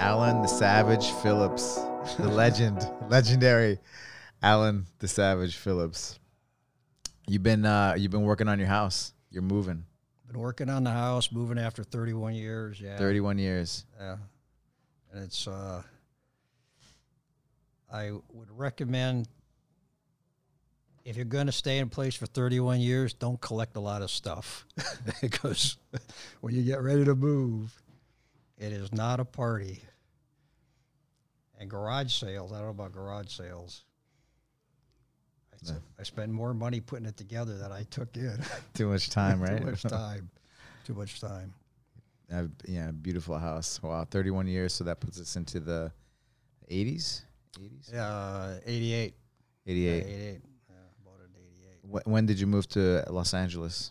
Alan the Savage Phillips, the legend, legendary Alan the Savage Phillips. You've been uh, you've been working on your house. You're moving. Been working on the house, moving after 31 years. Yeah. 31 years. Yeah. And it's, uh, I would recommend if you're going to stay in place for 31 years, don't collect a lot of stuff because when you get ready to move, it is not a party. And garage sales, I don't know about garage sales. I, No. I spend more money putting it together than I took in. Too much time, right? Too much time. Too much time. Uh, yeah, beautiful house. Wow, 31 years. So that puts us into the 80s, 80s, Uh, 88. 88. Yeah, 88. Yeah, bought it in 88. Wh- when did you move to Los Angeles?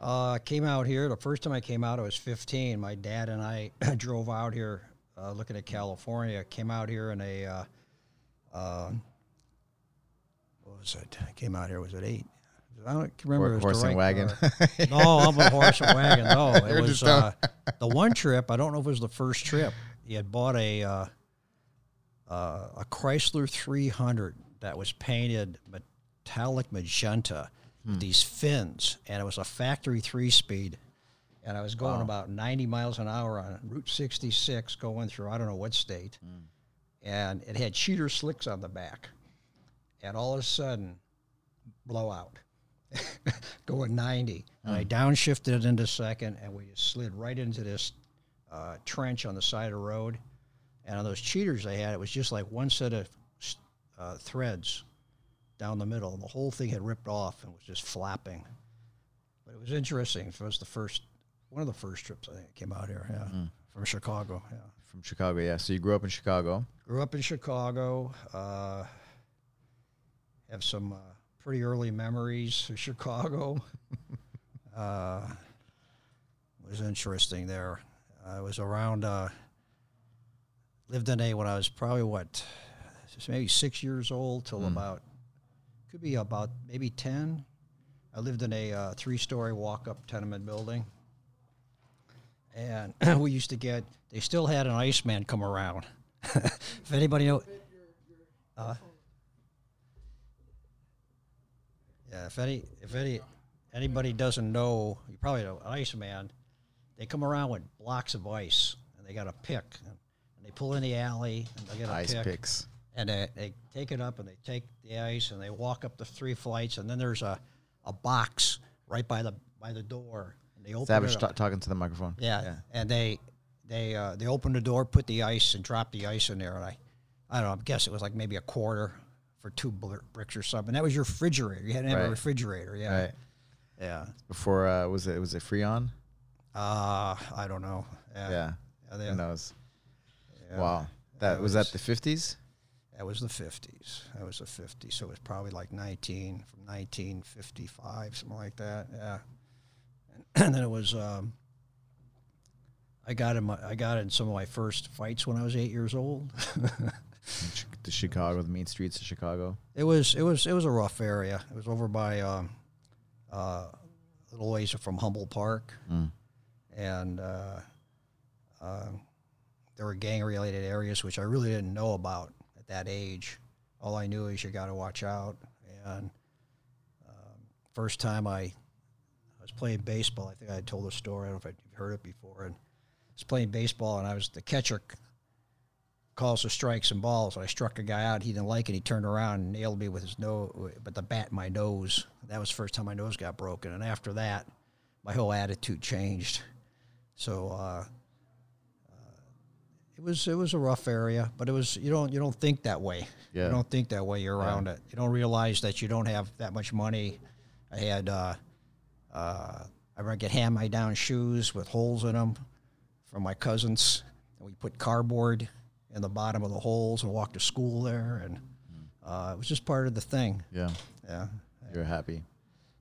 Uh, came out here. The first time I came out, I was 15. My dad and I drove out here uh, looking at California. Came out here in a, uh, uh, what was it? I came out here, was it eight? I don't remember. Hor- it was horse the and wagon. no, I'm a horse and wagon. No, You're it was uh, the one trip. I don't know if it was the first trip. He had bought a uh, uh, a Chrysler 300 that was painted metallic magenta Hmm. these fins, and it was a factory three-speed. And I was going Wow. about 90 miles an hour on Route 66, going through I don't know what state, Hmm. and it had cheater slicks on the back, and all of a sudden, blowout. going 90. And I downshifted it into second, and we just slid right into this uh, trench on the side of the road. And on those cheaters they had, it was just like one set of uh, threads down the middle. And the whole thing had ripped off and was just flapping. But it was interesting. It was the first, one of the first trips I think I came out here, yeah, from Chicago. Yeah. From Chicago, yeah. So you grew up in Chicago. Grew up in Chicago. Uh, have some uh, pretty early memories of Chicago. uh, was interesting there. I was around. Uh, lived in a when I was probably what, maybe six years old till about, could be about maybe ten. I lived in a uh, three-story walk-up tenement building, and we used to get. They still had an Iceman come around. if anybody know, uh, yeah, if any, if any, anybody doesn't know, you probably know an Iceman. They come around with blocks of ice, and they got a pick, and they pull in the alley, and they get a Ice pick, picks. And they, they take it up, and they take the ice, and they walk up the three flights, and then there's a, a box right by the by the door, and they open Savage ta- talking to the microphone. Yeah, and they they uh, they opened the door, put the ice, and dropped the ice in there. And I, I don't know. I guess it was like maybe a quarter for two bl- bricks or something. That was your refrigerator. You had to have Right. a refrigerator. Yeah, Right. yeah. Before uh, was it was it Freon? Uh, I don't know. Yeah, Yeah. Yeah, they- Who knows? yeah. Wow. That was, that the fifties? That was the fifties. That was the fifties. So it was probably like nineteen from nineteen fifty five, something like that. Yeah. And, and then it was. Um, I got in my, I got in some of my first fights when I was eight years old. The Chicago, the mean streets of Chicago. It was it was it was a rough area. It was over by um, uh, a little ways from Humboldt Park, Mm. and uh, uh, there were gang related areas which I really didn't know about that age. All I knew is you got to watch out. And um, first time I, I was playing baseball, I think I told a story. I don't know if you've heard it before. And I was playing baseball, and I was the catcher calls the strikes and balls. I struck a guy out. He didn't like it. He turned around and nailed me with his nose, but the bat in my nose. That was the first time my nose got broken. And after that, my whole attitude changed. So uh, it was it was a rough area, but it was you don't you don't think that way. Yeah. You don't think that way. You're around it. You don't realize that you don't have that much money. I had uh, uh, I remember get hand me down shoes with holes in them from my cousins, and we put cardboard in the bottom of the holes and walked to school there, and uh, it was just part of the thing. Yeah. Yeah, You're happy.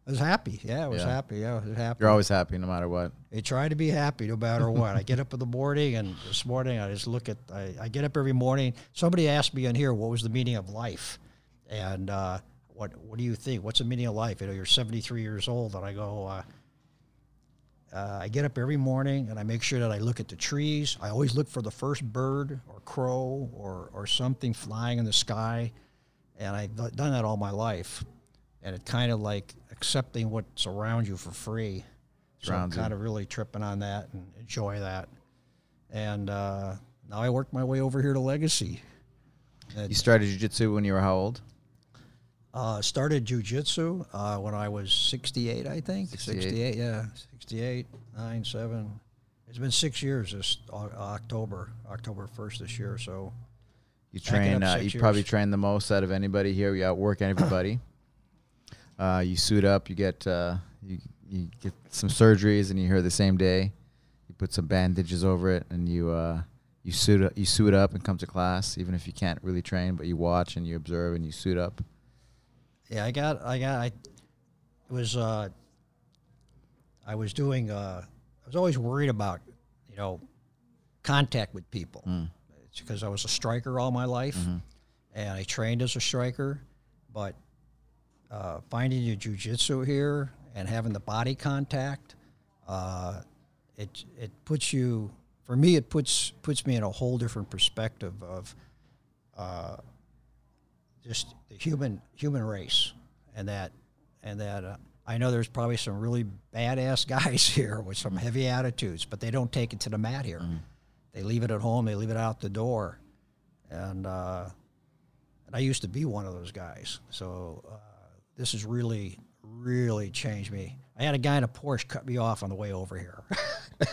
I was happy. Yeah, I was Yeah. happy. Yeah, I was happy. You're always happy no matter what. I try to be happy no matter what. I get up in the morning, and this morning I just look at. I, I get up every morning. Somebody asked me in here, "What was the meaning of life?" And uh, what What do you think? What's the meaning of life? You know, you're 73 years old, and I go. Uh, uh, I get up every morning and I make sure that I look at the trees. I always look for the first bird or crow or, or something flying in the sky. And I've done that all my life. And it's kind of like accepting what's around you for free. So I'm kind of really tripping on that and enjoy that. And uh, now I work my way over here to Legacy. You started jujitsu when you were how old? Uh, started jujitsu uh, when I was 68, I think. 68. 68, yeah. 68, 9, 7. It's been six years this October, October 1st this year. So, You train. Uh, you probably train the most out of anybody here. You outwork everybody. Uh, you suit up. You get uh, you you get some surgeries, and you hear the same day. You put some bandages over it, and you uh, you suit up, you suit up and come to class, even if you can't really train, but you watch and you observe and you suit up. yeah, I got, I got, I it was, uh, I was doing, uh, I was always worried about, you know, contact with people. It's because I was a striker all my life, and I trained as a striker. But uh, finding your jujitsu here and having the body contact, uh, it it puts you. For me, it puts puts me in a whole different perspective of uh, just the human human race, and that and that. Uh, I know there's probably some really badass guys here with some heavy attitudes, but they don't take it to the mat here. They leave it at home. They leave it out the door, and uh, and I used to be one of those guys. So uh, this has really, really changed me. I had a guy in a Porsche cut me off on the way over here.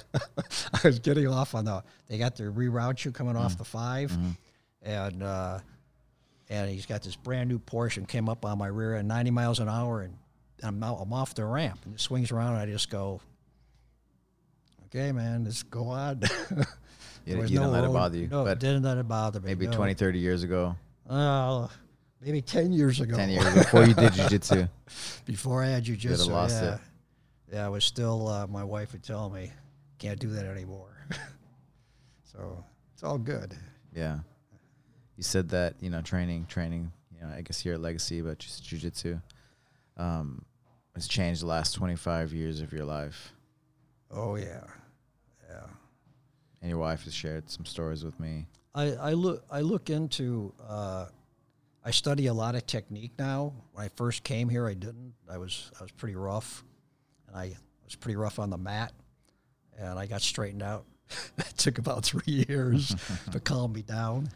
I was getting off on the. They got their reroute you coming off the 5 and uh, and he's got this brand new Porsche and came up on my rear at 90 miles an hour, and I'm, out, I'm off the ramp, and it swings around, and I just go, "Okay, man, let's go on." You, you no don't let it bother you, No, but didn't let it bother me. maybe no. 20, 30 years ago, Uh, maybe 10 years ago. 10 years before you did jujitsu. Before I had jujitsu. lost yeah. it. Yeah, I was still, uh, my wife would tell me, can't do that anymore. so it's all good. Yeah. You said that, you know, training, training, you know, I guess here at Legacy, but just jujitsu um, has changed the last 25 years of your life. Oh, yeah. Yeah. And your wife has shared some stories with me. I, I look I look into uh, I study a lot of technique now. When I first came here, I didn't. I was I was pretty rough, and I was pretty rough on the mat, and I got straightened out. it took about three years to calm me down,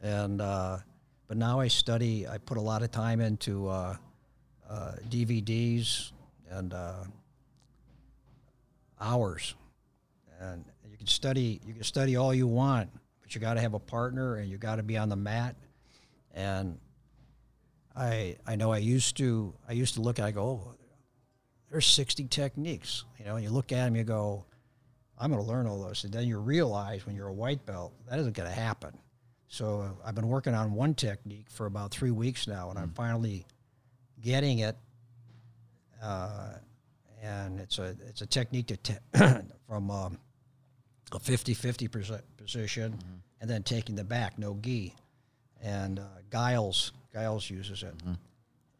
and uh, but now I study. I put a lot of time into uh, uh, DVDs and uh, hours and you can study you can study all you want but you got to have a partner and you got to be on the mat and i i know i used to i used to look at it, i go oh, there's 60 techniques. You know and you look at them you go i'm going to learn all those. And then you realize when you're a white belt that isn't going to happen. So uh, i've been working on one technique for about three weeks now and i'm finally getting it uh, and it's a it's a technique to te- from um, a 50-50 percent position and then taking the back no gi and uh, Giles Giles uses it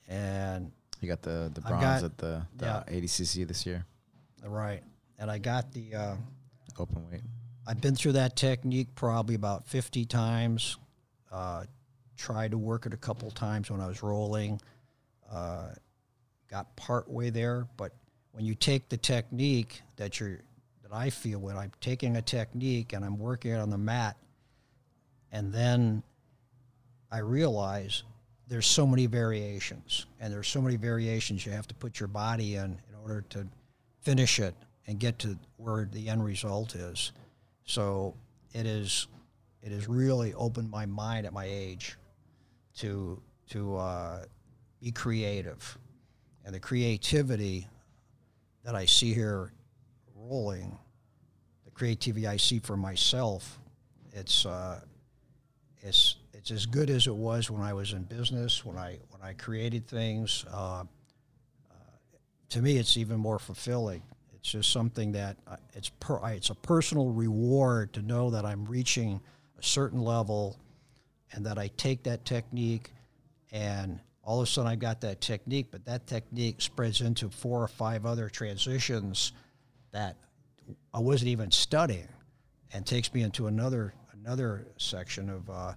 and You got the, the bronze got- at the, the yeah. ADCC this year, right and I got the uh, open weight. I've been through that technique probably about 50 times. Uh, tried to work it a couple times when I was rolling. Uh, got part way there, but when you take the technique that you're that I feel when I'm taking a technique and I'm working it on the mat, and then I realize there's so many variations, and there's so many variations you have to put your body in in order to finish it and get to where the end result is. So it is, it has really opened my mind at my age to to uh, be creative, and the creativity that I see here rolling, the creativity I see for myself, it's uh, it's it's as good as it was when I was in business when I when I created things. Uh, to me, it's even more fulfilling. It's just something that uh, it's per, it's a personal reward to know that I'm reaching a certain level, and that I take that technique, and all of a sudden I got that technique, but that technique spreads into four or five other transitions that I wasn't even studying, and takes me into another another section of uh,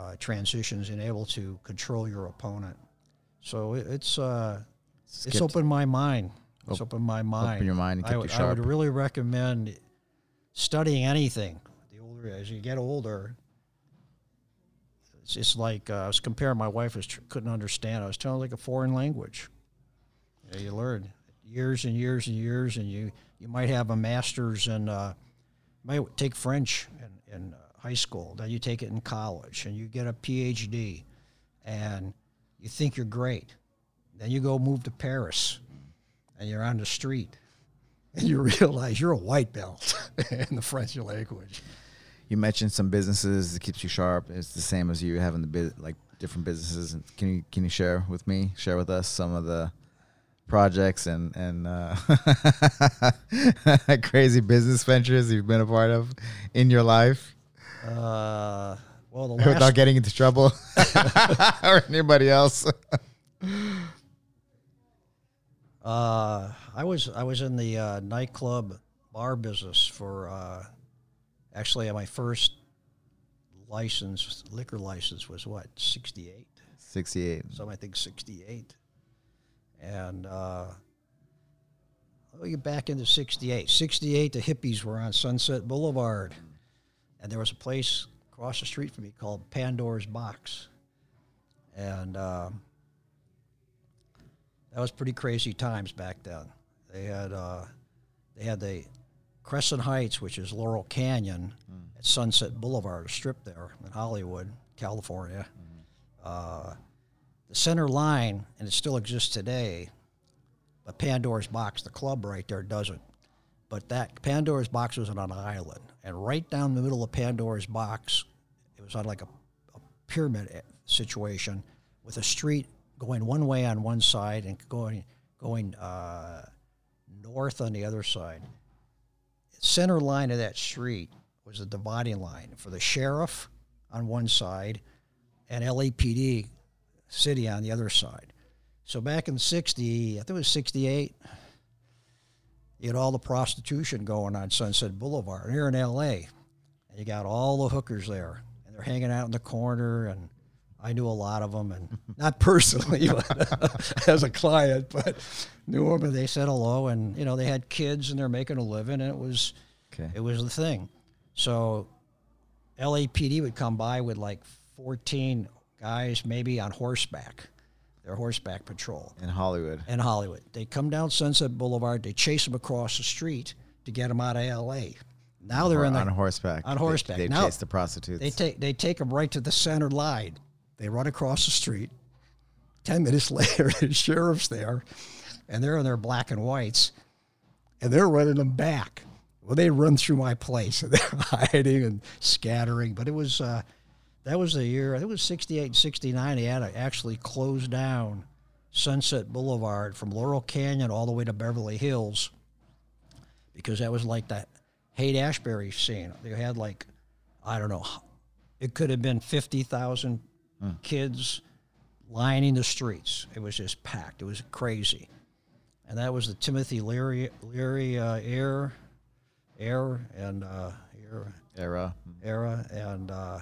uh, transitions and able to control your opponent. So it, it's uh, it's opened my mind. It's opened my mind. Open your mind and I you I would really recommend studying anything. The older as you get older, it's just like uh, I was comparing. My wife was tr- couldn't understand. I was telling her like a foreign language. You, know, you learn years and years and years, and you you might have a master's and uh, might take French in, in uh, high school. Then you take it in college, and you get a PhD, and you think you're great. Then you go move to Paris, and you're on the street, and you realize you're a white belt in the French language. You mentioned some businesses that keeps you sharp. It's the same as you having the like different businesses. Can you can you share with me, share with us some of the projects and and uh, crazy business ventures you've been a part of in your life Uh, well, the without getting into trouble. Or anybody else? Uh, I was I was in the uh, nightclub bar business for uh, actually my first license liquor license was what sixty eight Sixty-eight. some I think sixty eight and uh, I'll get back into 68 68 the hippies were on Sunset Boulevard and there was a place across the street from me called Pandora's Box and um, that was pretty crazy times back then. They had uh, they had the Crescent Heights, which is Laurel Canyon, at Sunset Boulevard, a strip there in Hollywood, California. Uh, the center line, and it still exists today, but Pandora's Box, the club right there, doesn't. But that Pandora's Box was on an island, and right down the middle of Pandora's Box, it was on like a, a pyramid eh, situation with a street going one way on one side and going going uh, north on the other side. Center line of that street was the dividing line for the sheriff on one side and LAPD city on the other side. So back in 60, I think it was 68, you had all the prostitution going on Sunset Boulevard here in LA. And you got all the hookers there, and they're hanging out in the corner. And I knew a lot of them, and not personally, but as a client, but knew them, and they said hello. And you know, they had kids, and they're making a living, and it was Okay. it was the thing. So LAPD would come by with like 14 guys, maybe on horseback, their horseback patrol In Hollywood. in Hollywood. They come down Sunset Boulevard. They chase them across the street to get them out of L.A. Now they're in the, on horseback. on They- horseback. They, Now- chase the prostitutes. They take they take them right to the center line. They run across the street. Ten minutes later, the sheriff's there, and they're in their black and whites, and they're running them back. Well, they run through my place, and they're hiding and scattering. But it was uh, that was the year. I think it was '68 and '69. They had to actually close down Sunset Boulevard from Laurel Canyon all the way to Beverly Hills because that was like that Haight Ashbury scene. They had like I don't know, it could have been fifty thousand kids lining the streets. It was just packed. It was crazy, and that was the Timothy Leary Leary uh, air, air and uh, air Era. era and. Uh,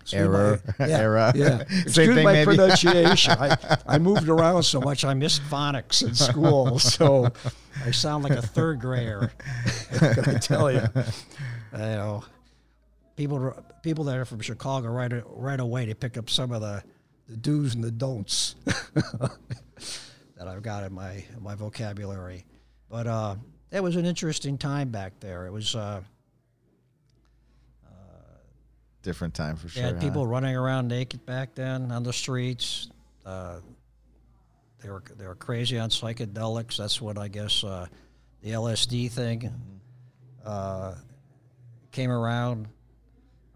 Excuse Error. my- yeah, Era. Yeah. Excuse thing, my maybe. pronunciation. I, I moved around so much. I missed phonics in school, so I sound like a third grader. I tell you, you know, people people that are from Chicago right right away they pick up some of the the do's and the don'ts that I've got in my in my vocabulary. But uh, it was an interesting time back there. It was. Uh, Different time for sure. had huh? people running around naked back then on the streets. Uh, they were they were crazy on psychedelics. That's what I guess uh, the LSD thing uh, came around.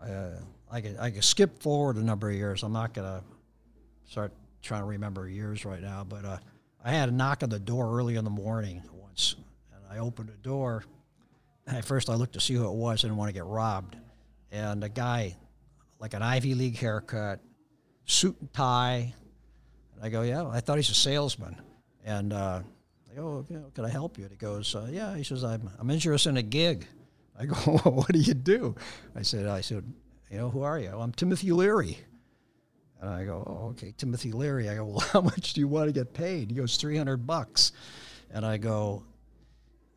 Uh, I could I could skip forward a number of years. I'm not gonna start trying to remember years right now, but uh, I had a knock on the door early in the morning once, and I opened the door. And at first, I looked to see who it was. I didn't want to get robbed, and a guy, like an Ivy League haircut, suit and tie. And I go, yeah, I thought he's a salesman, and uh, I go, you can I help you? And he goes, uh, yeah. He says, I'm, I'm interested in a gig. I go, well, what do you do? I said, I said, you know, who are you? Well, I'm Timothy Leary. And I go, oh, okay, Timothy Leary. I go, well, how much do you want to get paid? He goes, 300 bucks. And I go,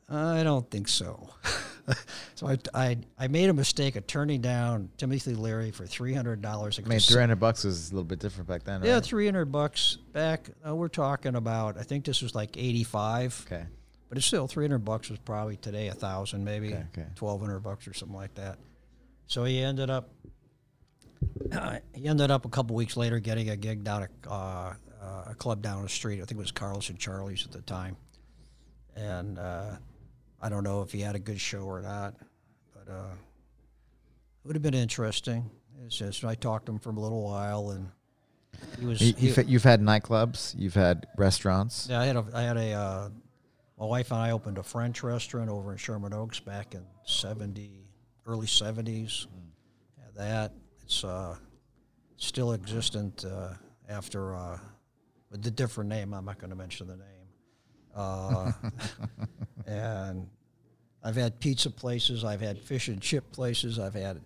I don't think so. so I, I, I made a mistake of turning down Timothy Leary for three hundred dollars. I mean, three hundred bucks was a little bit different back then. Yeah, right? three hundred bucks back. Uh, we're talking about. I think this was like eighty five. Okay. But it's still three hundred bucks was probably today a thousand, maybe Okay, okay. twelve hundred bucks or something like that. So he ended up. Uh, he ended up a couple weeks later getting a gig down at uh, uh, a club down the street. I think it was Carlos and Charlie's at the time, and uh, I don't know if he had a good show or not, but uh, it would have been interesting. It's just I talked to him for a little while, and he was. You, he- you've, you've had nightclubs, you've had restaurants. yeah, I had a I had a uh, my wife and I opened a French restaurant over in Sherman Oaks back in seventy early seventies. Had that. It's uh, still existent uh, after uh, with a different name. I'm not going to mention the name. Uh, and I've had pizza places. I've had fish and chip places. I've had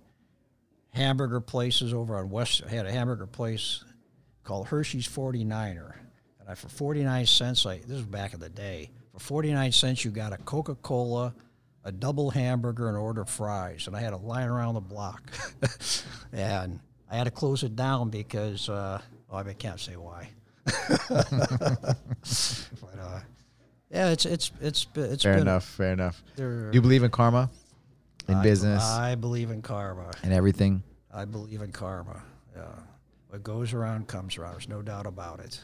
hamburger places over on West. I had a hamburger place called Hershey's 49er. And I, for 49 cents, I, this was back in the day, for 49 cents, you got a Coca Cola, a double hamburger, and order fries. And I had a line around the block. and I had to close it down because, uh, well, I can't say why. but, uh, yeah, it's, it's, it's, it's Fair been. enough. Fair enough. Do you believe in karma, in I- business, I believe in karma. and everything? I believe in karma. Yeah. What goes around comes around. There's no doubt about it.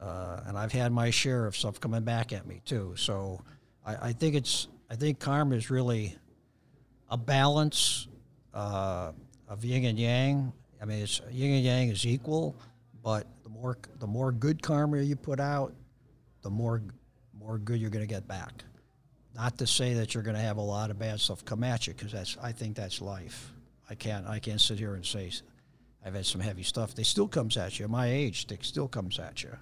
Uh, and I've had my share of stuff coming back at me too. So I, I think it's I think karma is really a balance uh, of yin and yang. I mean, it's yin and yang is equal, but the more the more good karma you put out, the more more good you're going to get back. Not to say that you're going to have a lot of bad stuff come at you, because that's I think that's life. I can't I can't sit here and say I've had some heavy stuff. They still comes at you. At my age, it still comes at you,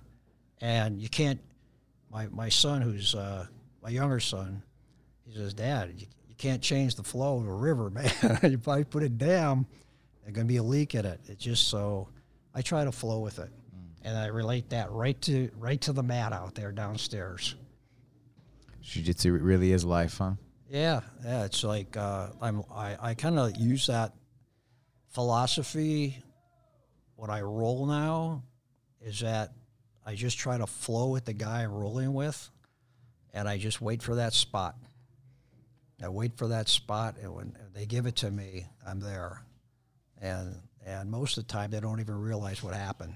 and you can't. My my son, who's uh, my younger son, he says, "Dad, you, you can't change the flow of a river, man. if I put a dam, there's going to be a leak in it. It's just so. I try to flow with it, and I relate that right to right to the mat out there downstairs. Jiu-jitsu really is life, huh? Yeah, yeah. It's like uh, I'm. I, I kind of use that philosophy. What I roll now is that I just try to flow with the guy I'm rolling with, and I just wait for that spot. I wait for that spot, and when they give it to me, I'm there. And and most of the time, they don't even realize what happened.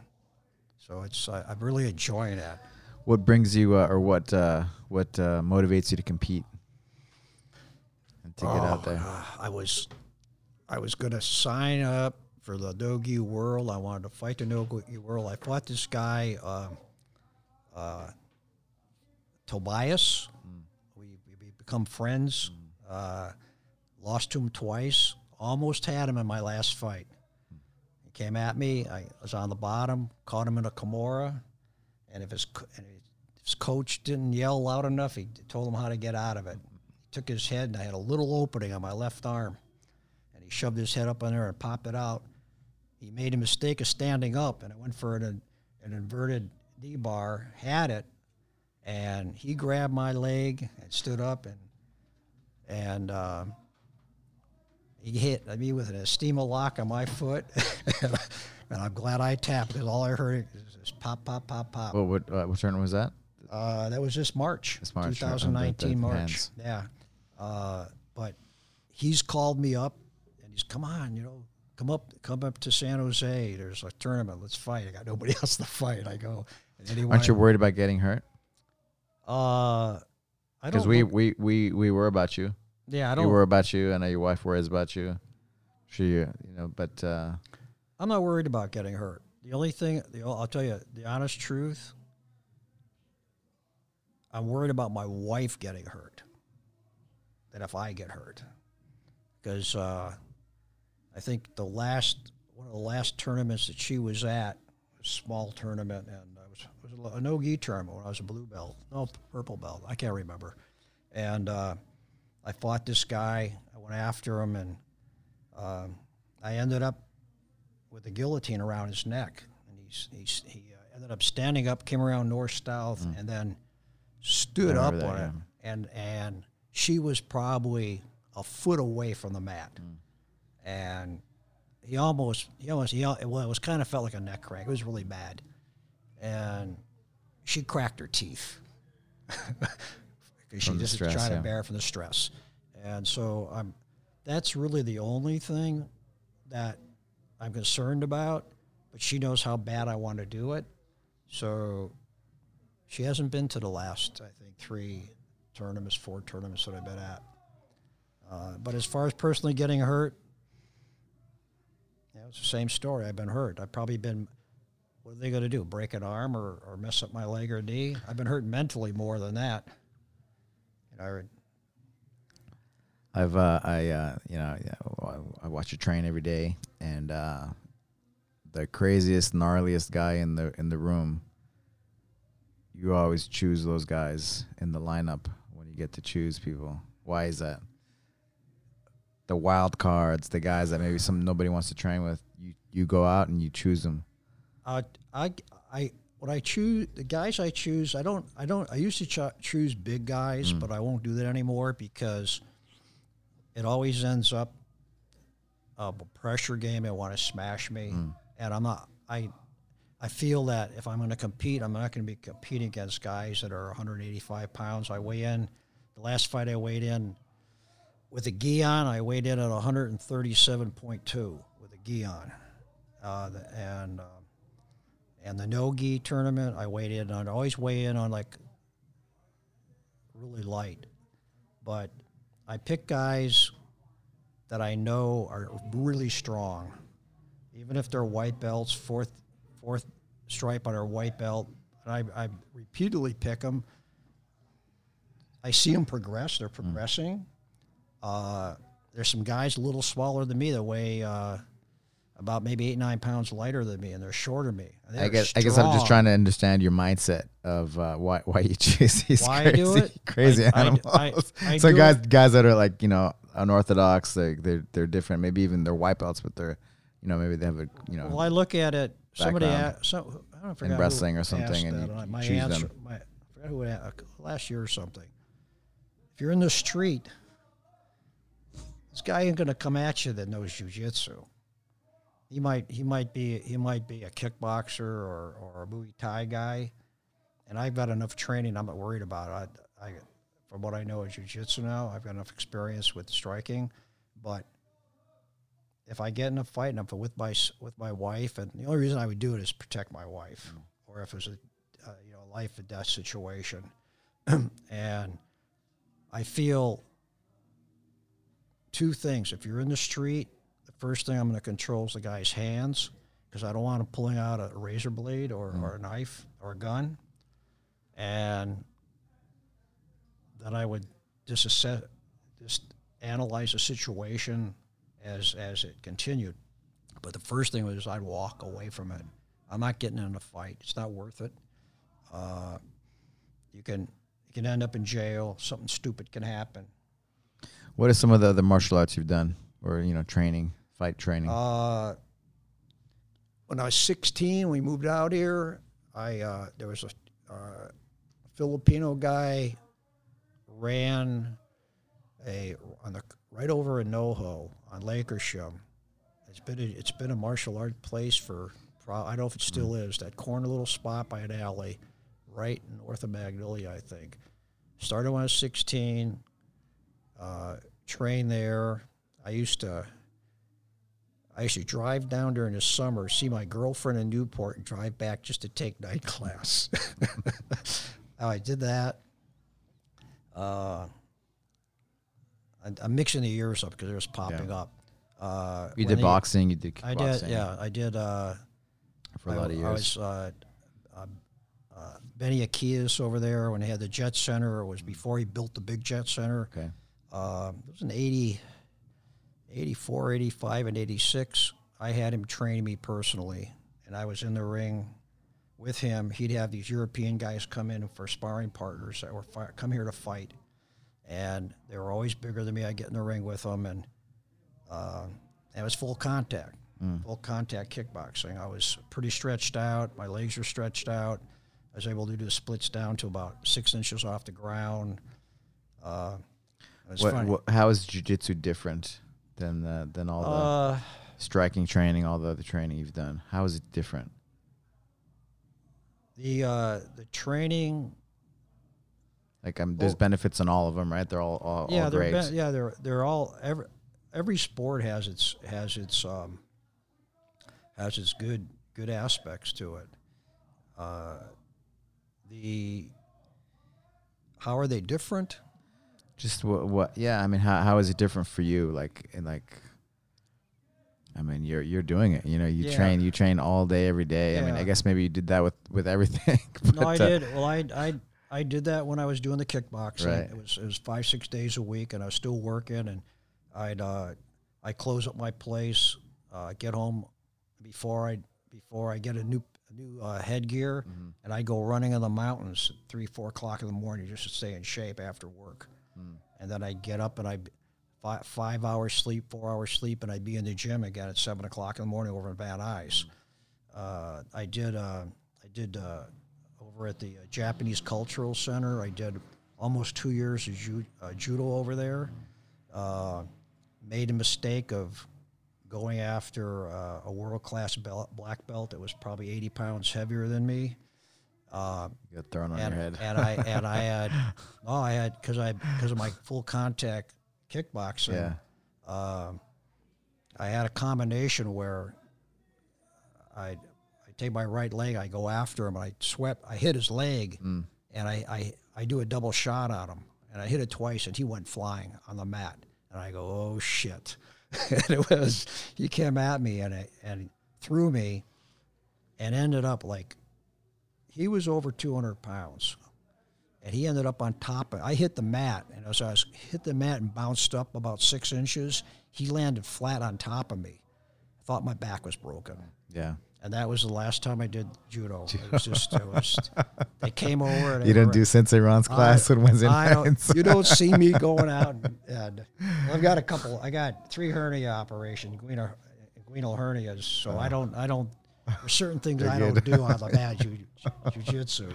So it's I, I'm really enjoying that. What brings you, uh, or what uh, what uh, motivates you to compete and to get out Oh, there? uh, I was, I was gonna sign up for the Nogi World. I wanted to fight the Nogi World. I fought this guy, uh, Tobias. We, we become friends. Uh, lost to him twice. Almost had him in my last fight. He came at me. I was on the bottom. Caught him in a Kimura, and if his and his coach didn't yell loud enough, he told him how to get out of it. He took his head, and I had a little opening on my left arm, and he shoved his head up in there and popped it out. He made a mistake of standing up, and I went for an, an inverted D bar, had it, and he grabbed my leg and stood up, and and um, he hit me with an Estima lock on my foot, and I'm glad I tapped because all I heard was pop, pop, pop, pop. What what, uh, what tournament was that? Uh, that was just March, This March, right, on the- 2019 March. hands. Yeah, uh, but he's called me up and he's come on, you know, come up, come up to San Jose. There's a tournament. Let's fight. I got nobody else to fight. I go. Aren't you worried about getting hurt? Uh, I Because we, we, we, we were about you. yeah, I We don't. worry about you. I know your wife worries about you. You, you know, but uh, I'm not worried about getting hurt. The only thing, the, I'll tell you the honest truth. I'm worried about my wife getting hurt. That if I get hurt, because uh, I think the last one of the last tournaments that she was at, a small tournament, and I was, it was a no gi tournament when I was a blue belt, no purple belt. I can't remember. And uh, I fought this guy. I went after him, and um, I ended up with a guillotine around his neck. And he's, he's, he uh, ended up standing up, came around north south, and then stood up on that, it. And and she was probably a foot away from the mat, and he almost he almost he well it was kind of felt like a neck crack. It was really bad, and she cracked her teeth because she just stress, was trying yeah. to bear from the stress, and so I'm that's really the only thing that I'm concerned about. But she knows how bad I want to do it, so she hasn't been to the last I think three tournaments, four tournaments that I've been at. Uh, but as far as personally getting hurt, yeah, it's the same story. I've been hurt. I've probably been. What are they going to do? Break an arm or, or mess up my leg or knee? I've been hurt mentally more than that. You know, I, I've uh, I uh, you know well, I watch you train every day, and uh, the craziest, gnarliest guy in the in the room. You always choose those guys in the lineup when you get to choose people. Why is that? The wild cards, the guys that maybe some nobody wants to train with. You you go out and you choose them. Uh, I, I, when I choose the guys I choose, I don't, I don't, I used to ch- choose big guys, mm. but I won't do that anymore because it always ends up uh, a pressure game. They want to smash me, mm. and I'm not. I, I feel that if I'm going to compete, I'm not going to be competing against guys that are 185 pounds. I weigh in. The last fight I weighed in with a gi on, I weighed in at 137.2 with a gi on, uh, and. Um, and the no gi tournament, I weighed in on. I always weigh in on like really light, but I pick guys that I know are really strong, even if they're white belts, fourth fourth stripe on their white belt. And I, I repeatedly pick them. I see them progress. They're progressing. Uh, there's some guys a little smaller than me that weigh. Uh, about maybe eight nine pounds lighter than me, and they're shorter than me. I guess I guess I'm just trying to understand your mindset of uh, why why you choose these Why I crazy do it? crazy I- I- animals. I- I so guys it- guys that are like you know unorthodox, they they're they're different. Maybe even they're white belts, but they're you know maybe they have a you know Well, I look at it. Somebody, asked, some, I don't forget wrestling or something, asked and you my choose them. answer, My, I forgot who a- last year or something. If you're in the street, this guy ain't gonna come at you that knows jujitsu. He might he might be he might be a kickboxer or, or a Muay Thai guy, and I've got enough training. I'm not worried about it. I, I from what I know of jujitsu now, I've got enough experience with striking, but if I get in a fight and I'm with my with my wife, and the only reason I would do it is protect my wife, or if it was a uh, you know life or death situation, and I feel two things. If you're in the street, the first thing I'm going to control is the guy's hands because I don't want him pulling out a razor blade or, or a knife or a gun, and then I would just just analyze the situation as as it continued. But the first thing was I'd walk away from it. I'm not getting in a fight. It's not worth it. Uh, you can you can end up in jail. Something stupid can happen. what are some of the other martial arts you've done or you know training fight training? Uh, when I was 16, we moved out here. I uh, there was a uh, Filipino guy ran a on the right over in NoHo on Lankershim. It's been a, it's been a martial art place for I don't know if it still is that corner little spot by an alley, right north of Magnolia, I think. Started when I was 16. Uh, trained there. I used to I used to drive down during the summer, see my girlfriend in Newport, and drive back just to take night class. I did that. Uh, I'm mixing the years up because they're just popping up. Uh, you did he- boxing. You did I did, yeah. I did. Uh, for a I, lot of years. I was uh, uh, uh, Benny Urquidez over there when they had the Jet Center. It was before he built the big Jet Center. okay. Uh, it was in 80, 84, 85, and 86. I had him train me personally, and I was in the ring with him, he'd have these European guys come in for sparring partners that were fi- come here to fight, and they were always bigger than me. I get in the ring with them, and uh, it was full contact, full contact kickboxing. I was pretty stretched out. My legs were stretched out. I was able to do the splits down to about six inches off the ground. Uh, What, what, how is jujitsu different than the, than all the uh, striking training, all the other training you've done? How is it different? the uh, the training Like, um, there's Well- benefits in all of them, right? They're all all, yeah, all they're great. be- yeah, they're they're all every every sport has its has its um, has its good good aspects to it. Uh, the how are they different? Just what, what? Yeah, I mean, how how is it different for you? Like, in like, I mean, you're you're doing it. You know, you Yeah. train you train all day every day. I mean, I guess maybe you did that with with everything. no, I uh, did. Well, I I I did that when I was doing the kickboxing. Right. It was it was five six days a week, and I was still working. And I'd uh, I close up my place, uh, get home before I before I get a new a new uh, headgear, Mm-hmm. and I go running in the mountains at three four o'clock in the morning just to stay in shape after work. Mm. And then I get up and I five, five hours sleep, four hours sleep, and I'd be in the gym again at seven o'clock in the morning over in Van Nuys. Uh, I did uh, I did uh, over at the uh, Japanese Cultural Center. I did almost two years of ju- uh, judo over there. Uh, made a mistake of going after uh, a world class belt, black belt that was probably 80 pounds heavier than me. Uh, you got thrown on and, your head. and I and I had no, I had because I because of my full contact kickboxing. yeah. um, I had a combination where I take my right leg, I go after him, and I swept, I hit his leg, Mm. and I, I I do a double shot on him, and I hit it twice, and he went flying on the mat, and I go, oh shit, and it was he came at me and it, and threw me, and ended up like he was over two hundred pounds. And he ended up on top. Of, I hit the mat, and as I was hit the mat and bounced up about six inches, he landed flat on top of me. I thought my back was broken, Yeah. And that was the last time I did judo. It was just, it was. They came over. And You didn't were- do Sensei Ron's class I- on Wednesday I don't- nights. you don't see me going out, and, and I've got a couple. I got three hernia operations, inguinal hernias. So I don't, I don't. There's certain things I don't do on the mat, ju, jujitsu.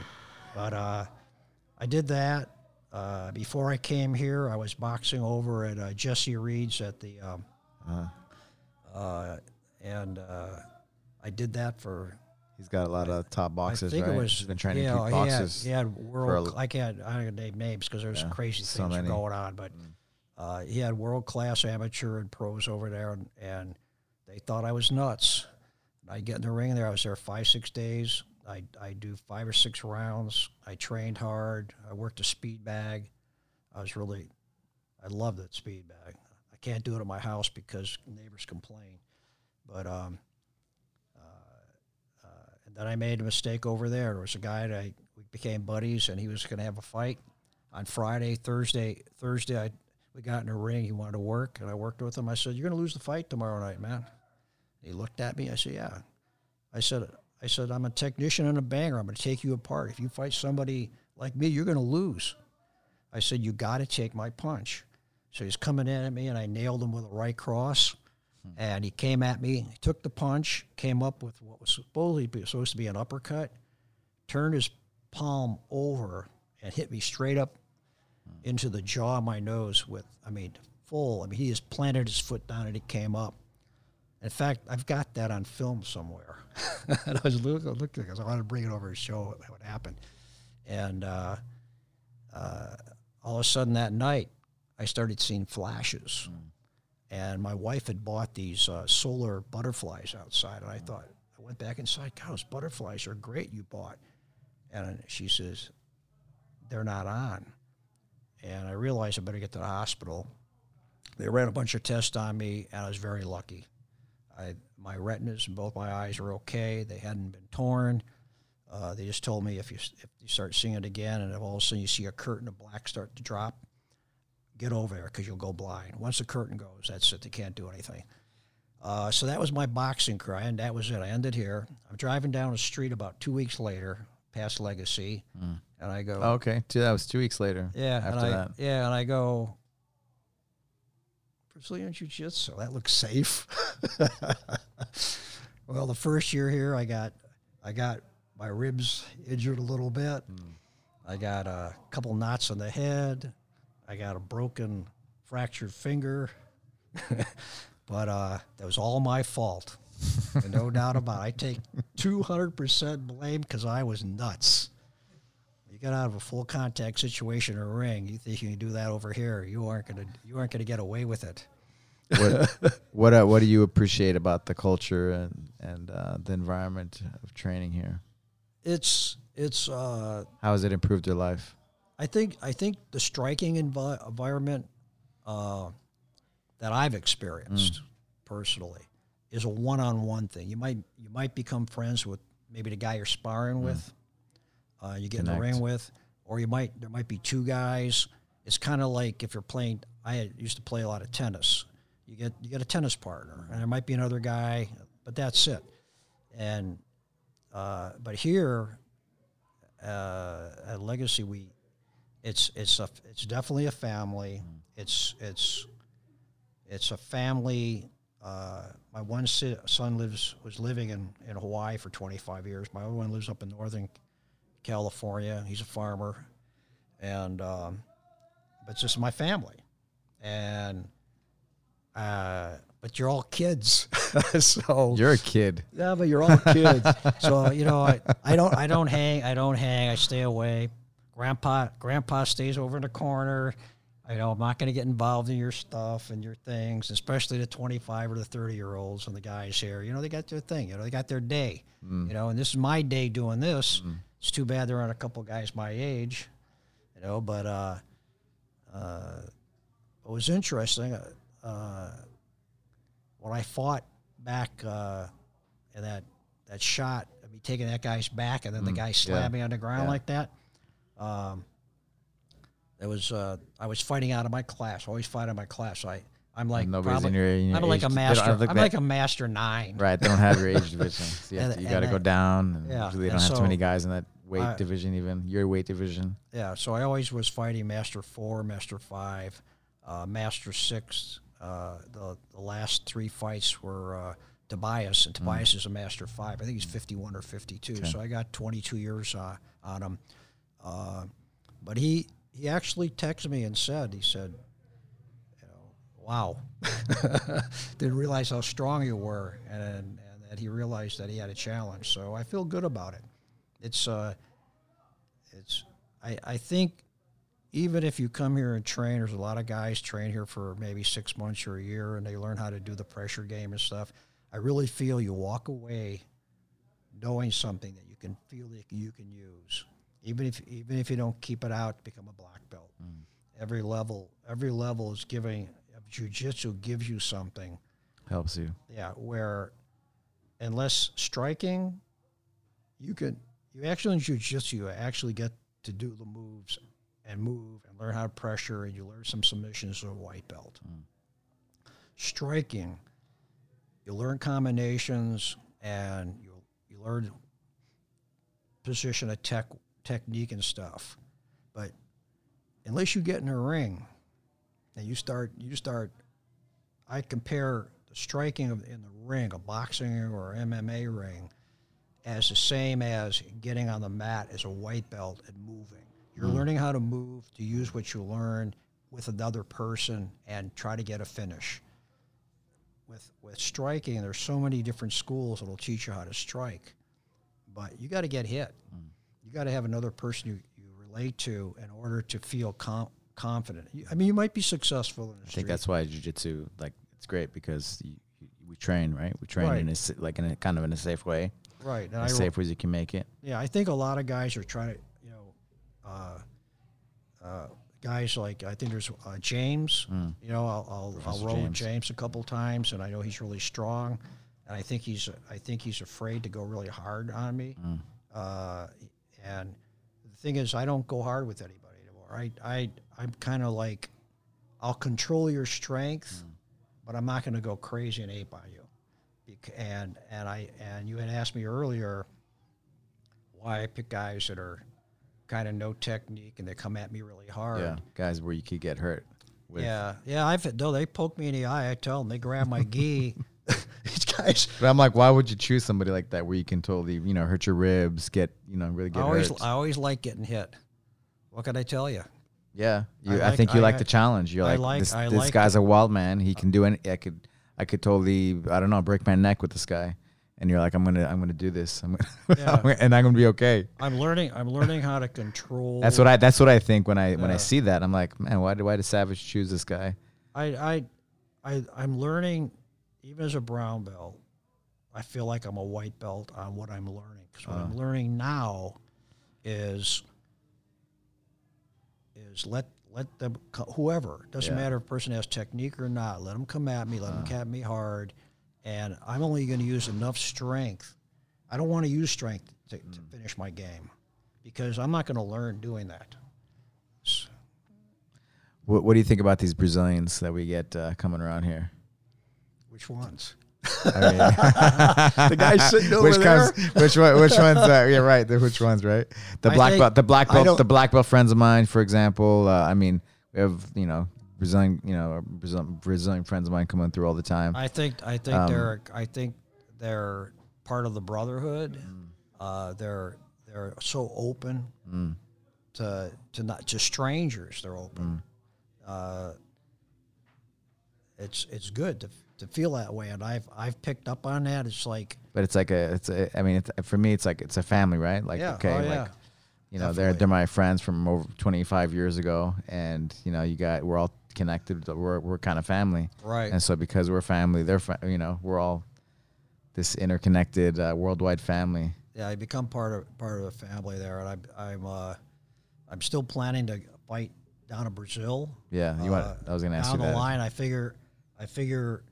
But uh, I did that. Uh, before I came here, I was boxing over at uh, Jesse Reed's at the, um, Uh, uh, and uh, I did that for he's got a lot of top boxes, I think right? it was. he's been training yeah, to keep boxes. He had, he had world. l- I can't. I don't name names because there's Yeah, crazy so things. Mm. going on. But uh, he had world class amateur and pros over there, and, and they thought I was nuts. I get in the ring there. I was there five six days. I I do five or six rounds. I trained hard. I worked a speed bag. I was really, I loved that speed bag. I can't do it at my house because neighbors complain. But um, then I made a mistake over there. There was a guy that I, we became buddies, and he was going to have a fight on Friday, Thursday. Thursday, I we got in a ring. He wanted to work, and I worked with him. I said, "You're going to lose the fight tomorrow night, man." He looked at me. I said, "Yeah." I said, "I said I'm a technician and a banger. I'm going to take you apart. If you fight somebody like me, you're going to lose." I said, "You got to take my punch." So he's coming in at me, and I nailed him with a right cross. And he came at me, he took the punch, came up with what was supposedly be- supposed to be an uppercut, turned his palm over, and hit me straight up into the jaw of my nose with, I mean, full. I mean, he just planted his foot down and it came up. In fact, I've got that on film somewhere. and I was looking, looking because I wanted to bring it over and show what happened. And uh, uh, all of a sudden that night, I started seeing flashes. And my wife had bought these uh, solar butterflies outside. And I thought, I went back inside, God, those butterflies are great you bought. And she says, they're not on. And I realized I better get to the hospital. They ran a bunch of tests on me, and I was very lucky. I, my retinas and both my eyes were okay. They hadn't been torn. Uh, they just told me if you if you start seeing it again, and if all of a sudden you see a curtain of black start to drop, get over there because you'll go blind. Once the curtain goes, that's it. They can't do anything. Uh, so that was my boxing career, and that was it. I ended here. I'm driving down a street about two weeks later, past Legacy, and I go, Oh, okay, two, that was two weeks later. yeah, after and I, that. yeah, and I go, Brazilian Jiu Jitsu, that looks safe. well, the first year here, I got, I got my ribs injured a little bit. I got a couple knots on the head. I got a broken, fractured finger. but uh, that was all my fault. no doubt about it. I take 200% blame because I was nuts. You get out of a full contact situation or ring, you think you can do that over here. You aren't gonna you aren't gonna get away with it. what what, uh, what do you appreciate about the culture and and uh, the environment of training here? It's it's uh, How has it improved your life? I think I think the striking envi- environment uh, that I've experienced personally is a one-on-one thing. You might you might become friends with maybe the guy you're sparring with, uh, you get in the ring with, or you might there might be two guys. It's kind of like if you're playing. I used to play a lot of tennis. You get you get a tennis partner, and there might be another guy, but that's it. And uh, but here uh, at Legacy, we it's it's a it's definitely a family. It's it's it's a family. Uh, my one si- son lives was living in, in Hawaii for 25 years. My other one lives up in Northern California. He's a farmer, and um, but it's just my family, and uh, but you're all kids, so You're a kid. yeah, but you're all kids. so you know, I, I don't I don't hang I don't hang. I stay away. Grandpa Grandpa stays over in the corner. you know I'm not going to get involved in your stuff and your things, especially the 25 or the 30 year olds and the guys here. You know, they got their thing. You know, they got their day. You know, and this is my day doing this. It's too bad there aren't a couple guys my age. You know, but uh, uh, it was interesting. Uh, uh, when I fought back uh, in that that shot of me taking that guy's back and then the guy slammed me on the ground yeah. like that. Um, it was uh, I was fighting out of my class. Always fight out of my class. I I'm like Nobody's probably, in your, in your I'm like age- a master. I'm like a master nine. right. They don't have your age division. So you, you got to go down. And Yeah, usually they don't have too many guys in that weight I- division. Even your weight division. Yeah, so I always was fighting Master Four, Master Five, uh, Master Six. Uh, the the last three fights were uh, Tobias, and Tobias is a Master Five. I think he's fifty one or fifty two. Okay. So I got twenty two years uh, on him. Uh, but he he actually texted me and said he said, you know, wow, didn't realize how strong you were, and and that he realized that he had a challenge. So I feel good about it. It's uh, it's I, I think even if you come here and train, there's a lot of guys train here for maybe six months or a year, and they learn how to do the pressure game and stuff. I really feel you walk away knowing something that you can feel that you can use, even if even if you don't keep it out, become a black belt. Mm. Every level, every level is giving. Uh, Jiu-jitsu gives you something Helps you. yeah, where unless striking, you can you actually in jujitsu you actually get to do the moves and move and learn how to pressure and you learn some submissions of a white belt. Mm. Striking, you learn combinations and you you learn position tech technique and stuff. But unless you get in a ring and you start you start I compare the striking of, in the ring, a boxing or MMA ring, as the same as getting on the mat as a white belt and moving. You're hmm. learning how to move to use what you learn with another person and try to get a finish. With with striking, there's so many different schools that'll teach you how to strike, but you got to get hit. Hmm. You got to have another person you, you relate to in order to feel com- confident. You- I mean, you might be successful I street. think that's why jujitsu like it's great because you, you, we train right. We train Right. in a like in a kind of in a safe way, right. And as I, safe ways you can make it. Yeah, I think a lot of guys are trying to, you know, uh, uh, guys like I think there's uh, James. You know, I'll I'll, I'll roll with James. James a couple times, and I know he's really strong, and I think he's I think he's afraid to go really hard on me. Uh, and the thing is, I don't go hard with anybody anymore. I I I'm kind of like, I'll control your strength, hmm. but I'm not going to go crazy and ape on you. And and I and you had asked me earlier why I pick guys that are kind of no technique and they come at me really hard. Yeah, guys, where you could get hurt. With. Yeah, yeah. I've though they poke me in the eye. I tell them they grab my gi. Guys. But I'm like, why would you choose somebody like that where you can totally, you know, hurt your ribs, get, you know, really I get always hurt? I always like getting hit. What can I tell you? yeah, you, I I, think you I- like the challenge. You're I like, like- this, I this like guy's a wild man. He can do any. I could, I could totally, I don't know, break my neck with this guy. And you're like, I'm gonna, I'm gonna do this. I'm gonna, Yeah. and I'm gonna be okay. I'm learning. I'm learning how to control. That's what I, that's what I think when I, when I see that. I'm like, man, why did, why did Savage choose this guy? I I I I'm learning. Even as a brown belt, I feel like I'm a white belt on what I'm learning. Because what Uh. I'm learning now is is let let them whoever doesn't Yeah. matter if a person has technique or not. Let them come at me. Let them Uh. come at me hard, and I'm only going to use enough strength. I don't want to use strength to, to Mm. finish my game because I'm not going to learn doing that. S- What, what do you think about these Brazilians that we get uh, coming around here? Which ones? I mean, The guy sitting over which there. comes, which one? Which ones? Uh, yeah, right. The, which ones? Right. The I black think- belt. The black belt. The black belt friends of mine, for example. Uh, I mean, we have you know Brazilian, you know Brazilian, Brazilian friends of mine coming through all the time. I think I think Um, they're I think they're part of the brotherhood. Mm. Uh, they're they're so open Mm. to to not to strangers. They're open. Mm. Uh, it's it's good to to feel that way, and I've I've picked up on that. It's like But it's like a. It's a. I mean, it's, for me, it's like it's a family, right? Like yeah, okay, oh, yeah. like you know, they're they're my friends from over 25 years ago, and you know, you got we're all connected. We're we're kind of family. right. And so because we're family, they're fa- you know we're all this interconnected uh, worldwide family. yeah, I become part of part of the family there, and I'm I'm uh, I'm still planning to fight down in Brazil. Yeah, you want? Uh, I was gonna ask down you the that. line. I figure, I figure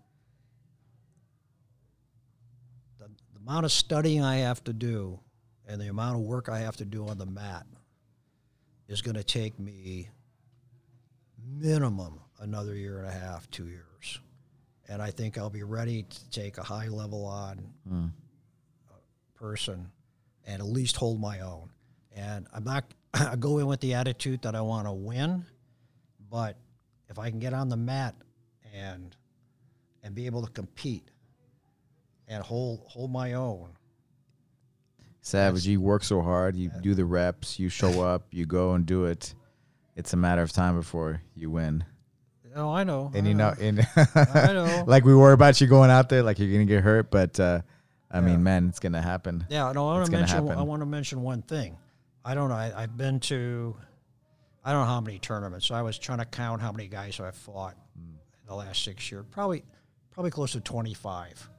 the, the amount of studying I have to do and the amount of work I have to do on the mat is going to take me minimum another year and a half, two years, and I think I'll be ready to take a high level on Mm. person and at least hold my own. And I'm not I go in with the attitude that I want to win, but if I can get on the mat and and be able to compete and hold hold my own, Savage, you work so hard. You do the reps. You show up. You go and do it. It's a matter of time before you win. oh, I know, And I you know, and I know. like we worry about you going out there, like you're gonna get hurt. But uh, I Yeah. mean, man, it's gonna happen. Yeah, no, I want to mention. happen. I want to mention one thing. I don't know. I, I've been to. I don't know how many tournaments. So I was trying to count how many guys I've fought Hmm. in the last six years. Probably, probably close to twenty-five.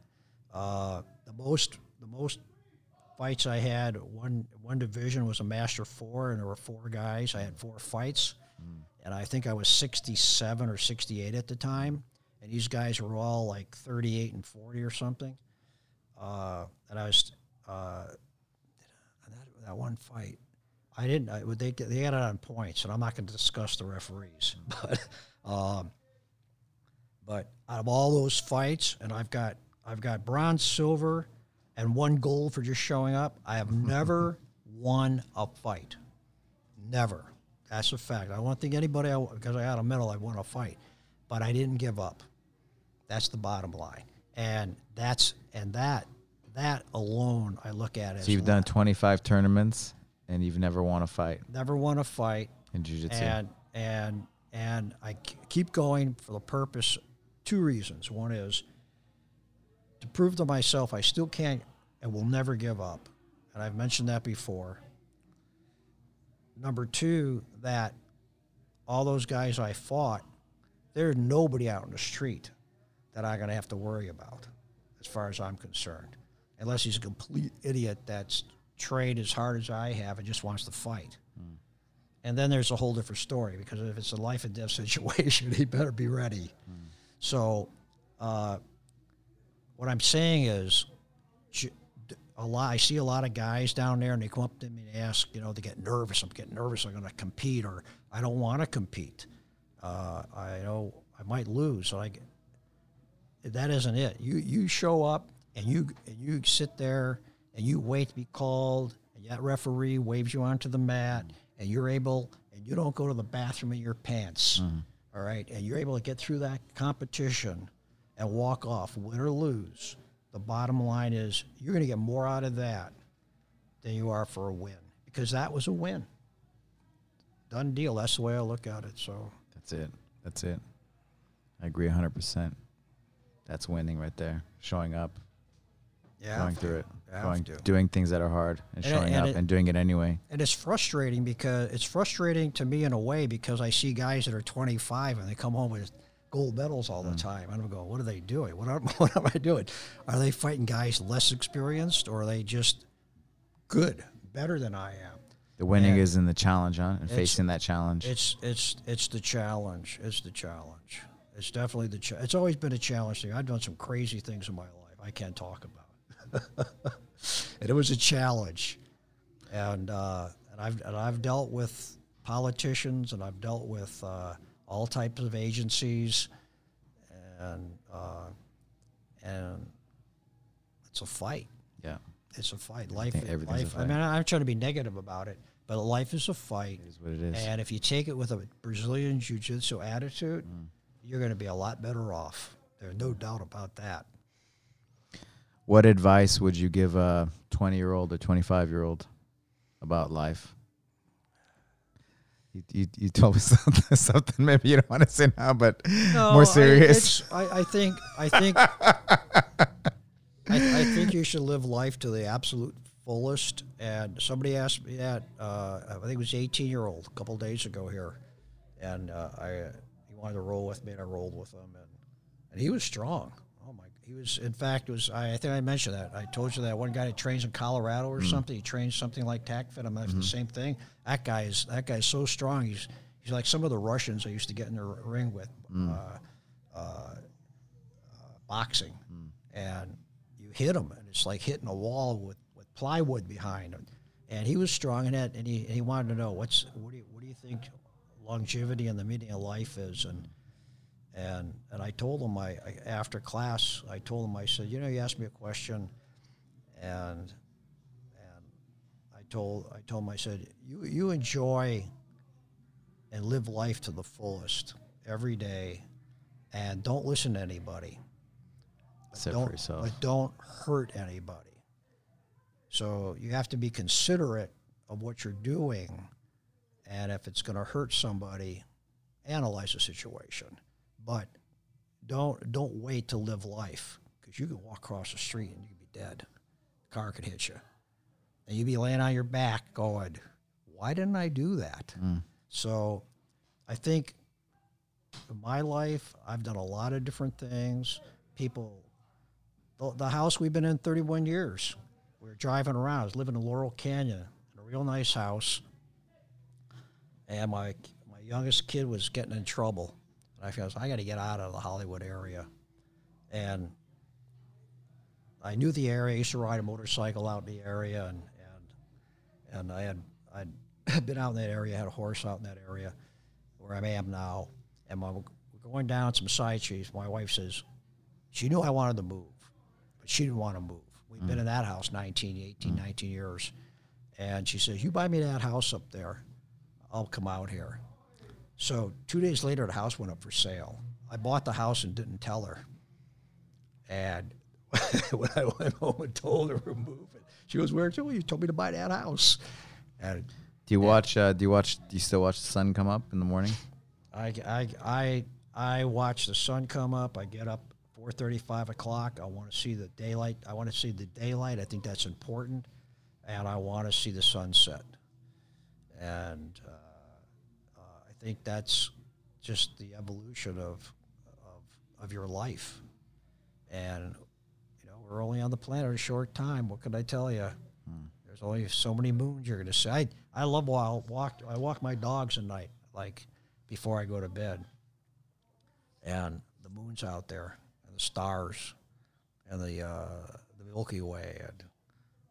Uh, the most, the most fights I had one one division was a master four, and there were four guys. I had four fights, and I think I was sixty-seven or sixty-eight at the time. And these guys were all like thirty-eight and forty or something. Uh, and I was uh, that, that one fight. I didn't. I, they they got it on points, and I'm not going to discuss the referees, but um, but out of all those fights, and I've got I've got bronze, silver, and one gold for just showing up. I have never won a fight. Never. That's a fact. I don't think anybody because I had a medal, I won a fight, but I didn't give up. That's the bottom line, and that's and that that alone I look at as So you've done 25 tournaments, and you've never won a fight never won a fight, in jiu-jitsu. and and and I keep going for the purpose. Two reasons. One is to prove to myself I still can't and will never give up, and I've mentioned that before. Number two, that all those guys I fought, there's nobody out in the street that I'm going to have to worry about, as far as I'm concerned, unless he's a complete idiot that's trained as hard as I have and just wants to fight. And then there's a whole different story because if it's a life and death situation, he better be ready. So, uh, what I'm saying is, a lot. I see a lot of guys down there, and they come up to me and ask, you know, they get nervous. I'm getting nervous. I'm going to compete, or I don't want to compete. Uh, I know I might lose. So I, get- that isn't it. You you show up and you and you sit there and you wait to be called, and that referee waves you onto the mat, and you're able, and you don't go to the bathroom in your pants, all right, and you're able to get through that competition and walk off, win or lose. The bottom line is you're going to get more out of that than you are for a win because that was a win. Done deal. That's the way I look at it. So That's it. That's it. I agree 100%. That's winning right there. Showing up, yeah, going through it, going, to. doing things that are hard and, And it- showing and up it- and doing it anyway. And it's frustrating because it's frustrating to me in a way because I see guys that are 25 and they come home with gold medals all the time. And I'm going, what are they doing? What am, what am I doing? Are they fighting guys less experienced or are they just good, better than I am? The winning And is in the challenge, huh? And facing that challenge. It's it's it's the challenge. It's the challenge. It's definitely the. Cha- it's always been a challenge to me. I've done some crazy things in my life. I can't talk about. and it was a challenge, and uh, and I've and I've dealt with politicians and I've dealt with uh, all types of agencies, and uh, and it's a fight yeah. it's a fight. Life, everything's a life. I mean, I'm trying to be negative about it, but life is a fight. It is what it is. And if you take it with a Brazilian jiu-jitsu attitude, Mm. you're going to be a lot better off. There's no doubt about that. What advice would you give a 20 year old or 25 year old about life? You, you, you told me something, something maybe you don't want to say now, but more I- serious. it's- I, I think. I think. I, I think you should live life to the absolute fullest. And somebody asked me that. Uh, I think it was 18 year old a couple days ago here, and uh, I he wanted to roll with me, and I rolled with him, and and he was strong. He was. In fact, was. I, I think I mentioned that. I told you that one guy that trains in Colorado or mm-hmm. something. He trains something like TACFIT. I'm not the mm-hmm. same thing. That guy is. That guy's so strong. He's. He's like some of the Russians I used to get in the ring with. Mm. Uh, uh, uh, boxing, mm. and you hit him, and it's like hitting a wall with, with plywood behind him. And he was strong in that, and he, and he wanted to know what's what do you what do you think longevity and the meaning of life is, and and and I told him I, I after class I told him I said you know you asked me a question, and and I told I told him I said you you enjoy and live life to the fullest every day, and don't listen to anybody Except don't, for yourself. But don't hurt anybody. So you have to be considerate of what you're doing, and if it's going to hurt somebody, analyze the situation. But don't don't wait to live life because you can walk across the street and you can be dead. The Car could hit you, and you'd be laying on your back going, "Why didn't I do that?" Mm. So, I think in my life, I've done a lot of different things. People the, the house we've been in 31 years. We were driving around. I was living in Laurel Canyon in a real nice house. And my my youngest kid was getting in trouble. And I felt I got to get out of the Hollywood area. And I knew the area. I used to ride a motorcycle out in the area, and and and I had I'd been out in that area. Had a horse out in that area where I am now. And my, we're going down some side streets. My wife says, she knew I wanted to move, but she didn't want to move. We've been mm. in that house 19, 18, mm. 19 years. And she says, You buy me that house up there, I'll come out here. So two days later, the house went up for sale. I bought the house and didn't tell her. And when I went home and told her we're moving, she was "Where Oh, you told me to buy that house. And Do you watch? Uh, do you watch? Do you still watch the sun come up in the morning? I, I, I, I watch the sun come up. I get up four thirty, five o'clock. I want to see the daylight. I want to see the daylight. I think that's important, and I want to see the sunset. And uh, think that's just the evolution of, of of your life. And you know, we're only on the planet a short time. What can I tell you? There's only so many moons you're going to see. I, I love while walk. I walk my dogs at night, like before I go to bed. And the moon's out there, and the stars, and the uh, the Milky Way, and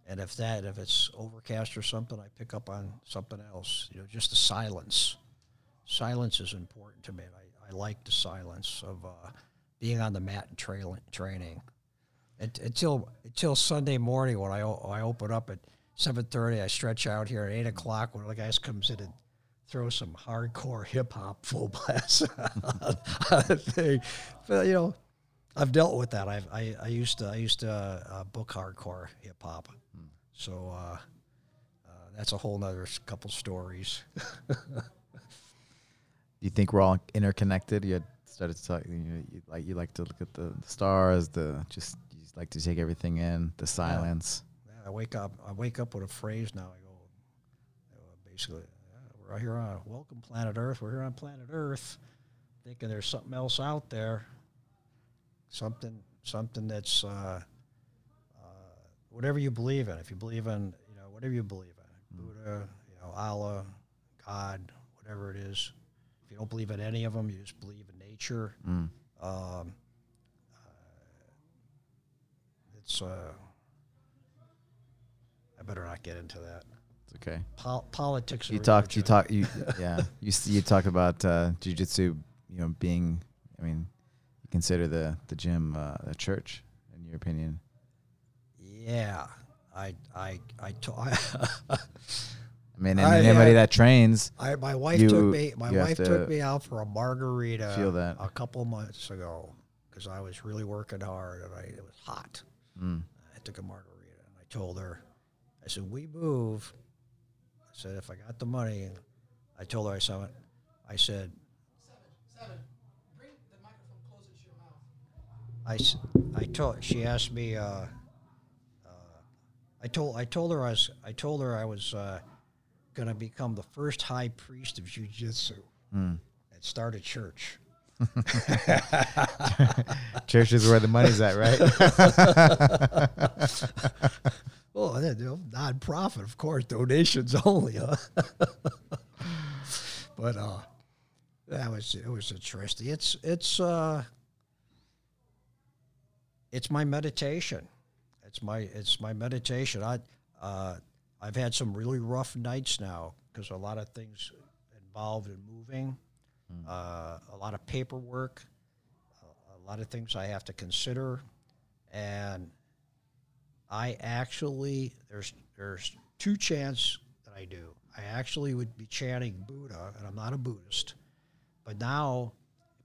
and if that if it's overcast or something, I pick up on something else. You know, just the silence. Silence is important to me. I, I like the silence of uh, being on the mat and training. It, until until Sunday morning when I I open up at seven thirty, I stretch out here at eight o'clock when the guys comes in and throw some hardcore hip hop full blast thing. But you know, I've dealt with that. I've, I I used to I used to uh, book hardcore hip hop, so uh, uh, that's a whole nother couple stories. Do you think we're all interconnected? You had started to talk. You, you like you like to look at the, the stars. The just you just like to take everything in. The silence. Yeah, I wake up. I wake up with a phrase now. I go, basically, yeah, we're out here on welcome planet Earth. We're here on planet Earth, thinking there's something else out there. Something, something that's uh, uh, whatever you believe in. If you believe in, you know, whatever you believe in, Buddha, you know, Allah, God, whatever it is. You don't believe in any of them, you just believe in nature. Mm. Um, uh, it's. Uh, I better not get into that. It's okay. Pol- politics. You talked. You talk. You yeah. You you talk about uh, jujitsu. You know, being. I mean, you consider the the gym uh, a church, in your opinion. Yeah, I I I, to- I, mean, and I, anybody that trains, I my wife You- took me. My wife to took me out for a margarita feel that. a couple months ago because I was really working hard and I, it was hot. mm, I took a margarita and I told her, I said, we move. I said, if I got the money, I told her, I said, I said, Seven. Bring the microphone closer to your mouth. I, I told, she asked me, uh, uh, I told, I told her I was, I told her I was, uh, going to become the first high priest of jujitsu mm. and start a church. church is where the money's at, right? Well, Oh, non-profit, of course, donations only, huh? but uh, that was it was interesting. It's it's uh, it's my meditation. It's my it's my meditation. I uh, I've had some really rough nights now because a lot of things involved in moving, uh, a lot of paperwork, a, a lot of things I have to consider, and I actually there's there's two chants that I do. I actually would be chanting Buddha, and I'm not a Buddhist, but now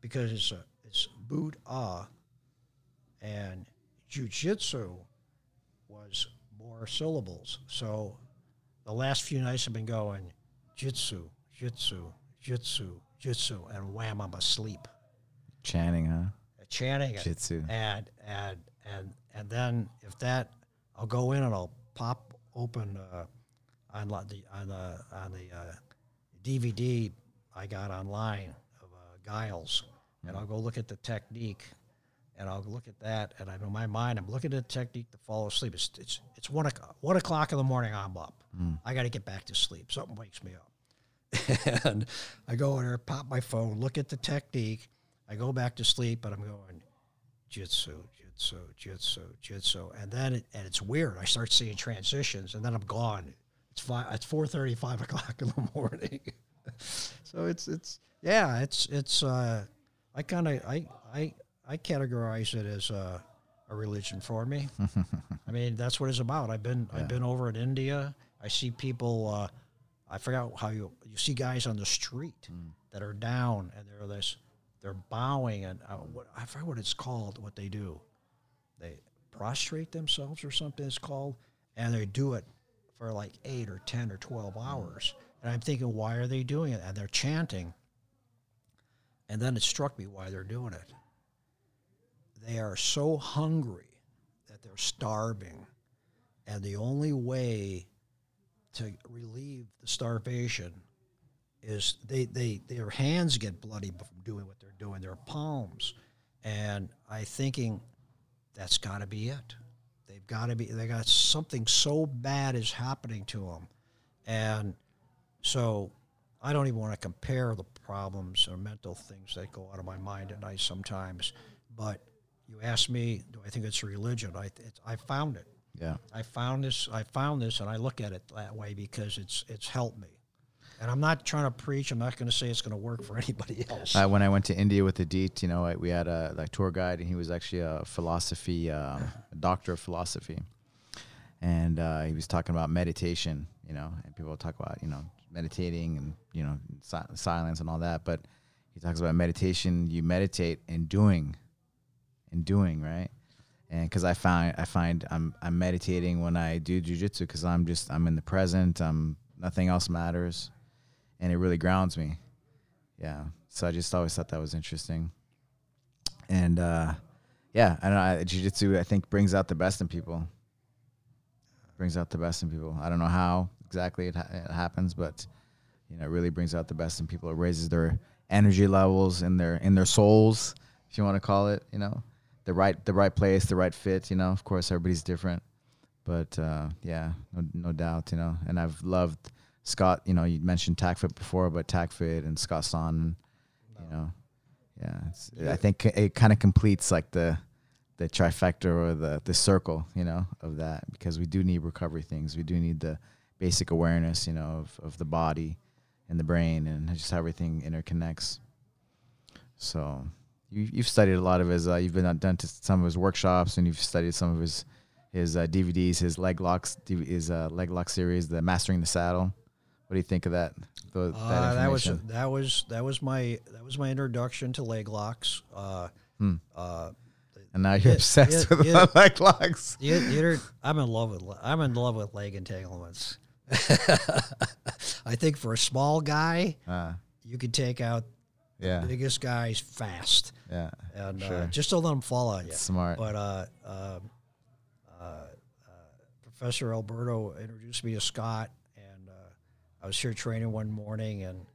because it's a, it's Buddha, and jujitsu was more syllables. So the last few nights I've been going jitsu, jitsu, jitsu, jitsu, and wham, I'm asleep. Chanting, huh? Chanting it Jitsu. and and and and then if that I'll go in and I'll pop open uh, on the on the on the uh, DVD I got online of uh, Giles, and I'll go look at the technique, and I'll look at that, and I know my mind I'm looking at the technique to fall asleep. It's it's it's one o'clock, one o'clock in the morning. I'm up. I got to get back to sleep. Something wakes me up, and I go in there, pop my phone, look at the technique. I go back to sleep, but I'm going jitsu, jitsu, jitsu, jitsu, and then it, and it's weird. I start seeing transitions, and then I'm gone. It's five. It's four thirty, five o'clock in the morning. so it's it's yeah, it's it's. Uh, I kind of I I I categorize it as a, a religion for me. I mean, that's what it's about. I've been I've been over in India. I see people. Uh, I forgot how you you see guys on the street that are down and they're this they're bowing and uh, what I forget what it's called. What they do, they prostrate themselves or something. It's called, and they do it for like eight or ten or twelve hours. And I'm thinking, why are they doing it? And they're chanting. And then it struck me why they're doing it. They are so hungry that they're starving. And the only way to relieve the starvation is they, they their hands get bloody from doing what they're doing, their palms. And I thinking that's got to be it. They've got to be. They got something so bad is happening to them, and so I don't even want to compare the problems or mental things that go out of my mind at night sometimes. But you ask me, do I think it's a religion? I it's, I found it. Yeah. I found this. I found this, and I look at it that way because it's it's helped me, And I'm not trying to preach. I'm not going to say it's going to work for anybody else. Uh, when I went to India with DEET, you know, I, we had a like tour guide, and he was actually a philosophy, um, a doctor of philosophy, and uh, he was talking about meditation, you know, and people talk about you know meditating and you know si- silence and all that, but he talks about meditation. You meditate in doing, in doing, right? And because I find I find I'm I'm meditating when I do jujitsu because I'm just I'm in the present. I'm nothing else matters, and it really grounds me. Yeah so i just always thought that was interesting. And uh yeah i don't know jiu-jitsu i think brings out the best in people. Brings out the best in people. I don't know how exactly it, ha- it happens but you know it really brings out the best in people. It raises their energy levels in their in their souls if you want to call it you know the right the right place the right fit you know of course everybody's different but uh yeah no, no doubt you know and i've loved Scott, you know, you mentioned TACFIT before, but TACFIT and Scott Sonnon, you know, yeah, it's, I think it kind of completes like the the trifecta or the the circle, you know, of that because we do need recovery things. We do need the basic awareness, you know, of, of the body and the brain and just how everything interconnects. So you you've studied a lot of his. Uh, you've been on, done to some of his workshops and you've studied some of his his uh, DVDs, his leg locks, his uh, leg lock series, the Mastering the Saddle. What do you think of that? tho- that, Uh, that was that was that was my that was my introduction to leg locks. Uh, Hmm. uh, and now you're yeah, obsessed yeah, with yeah. leg locks. the, the I'm in love with I'm in love with leg entanglements. I think for a small guy, Uh, you could take out yeah, the biggest guys fast, yeah, and Sure. uh, just don't let them fall on you. smart. But uh, um, uh, uh, Professor Alberto introduced me to Scott, and uh, I was here training one morning, and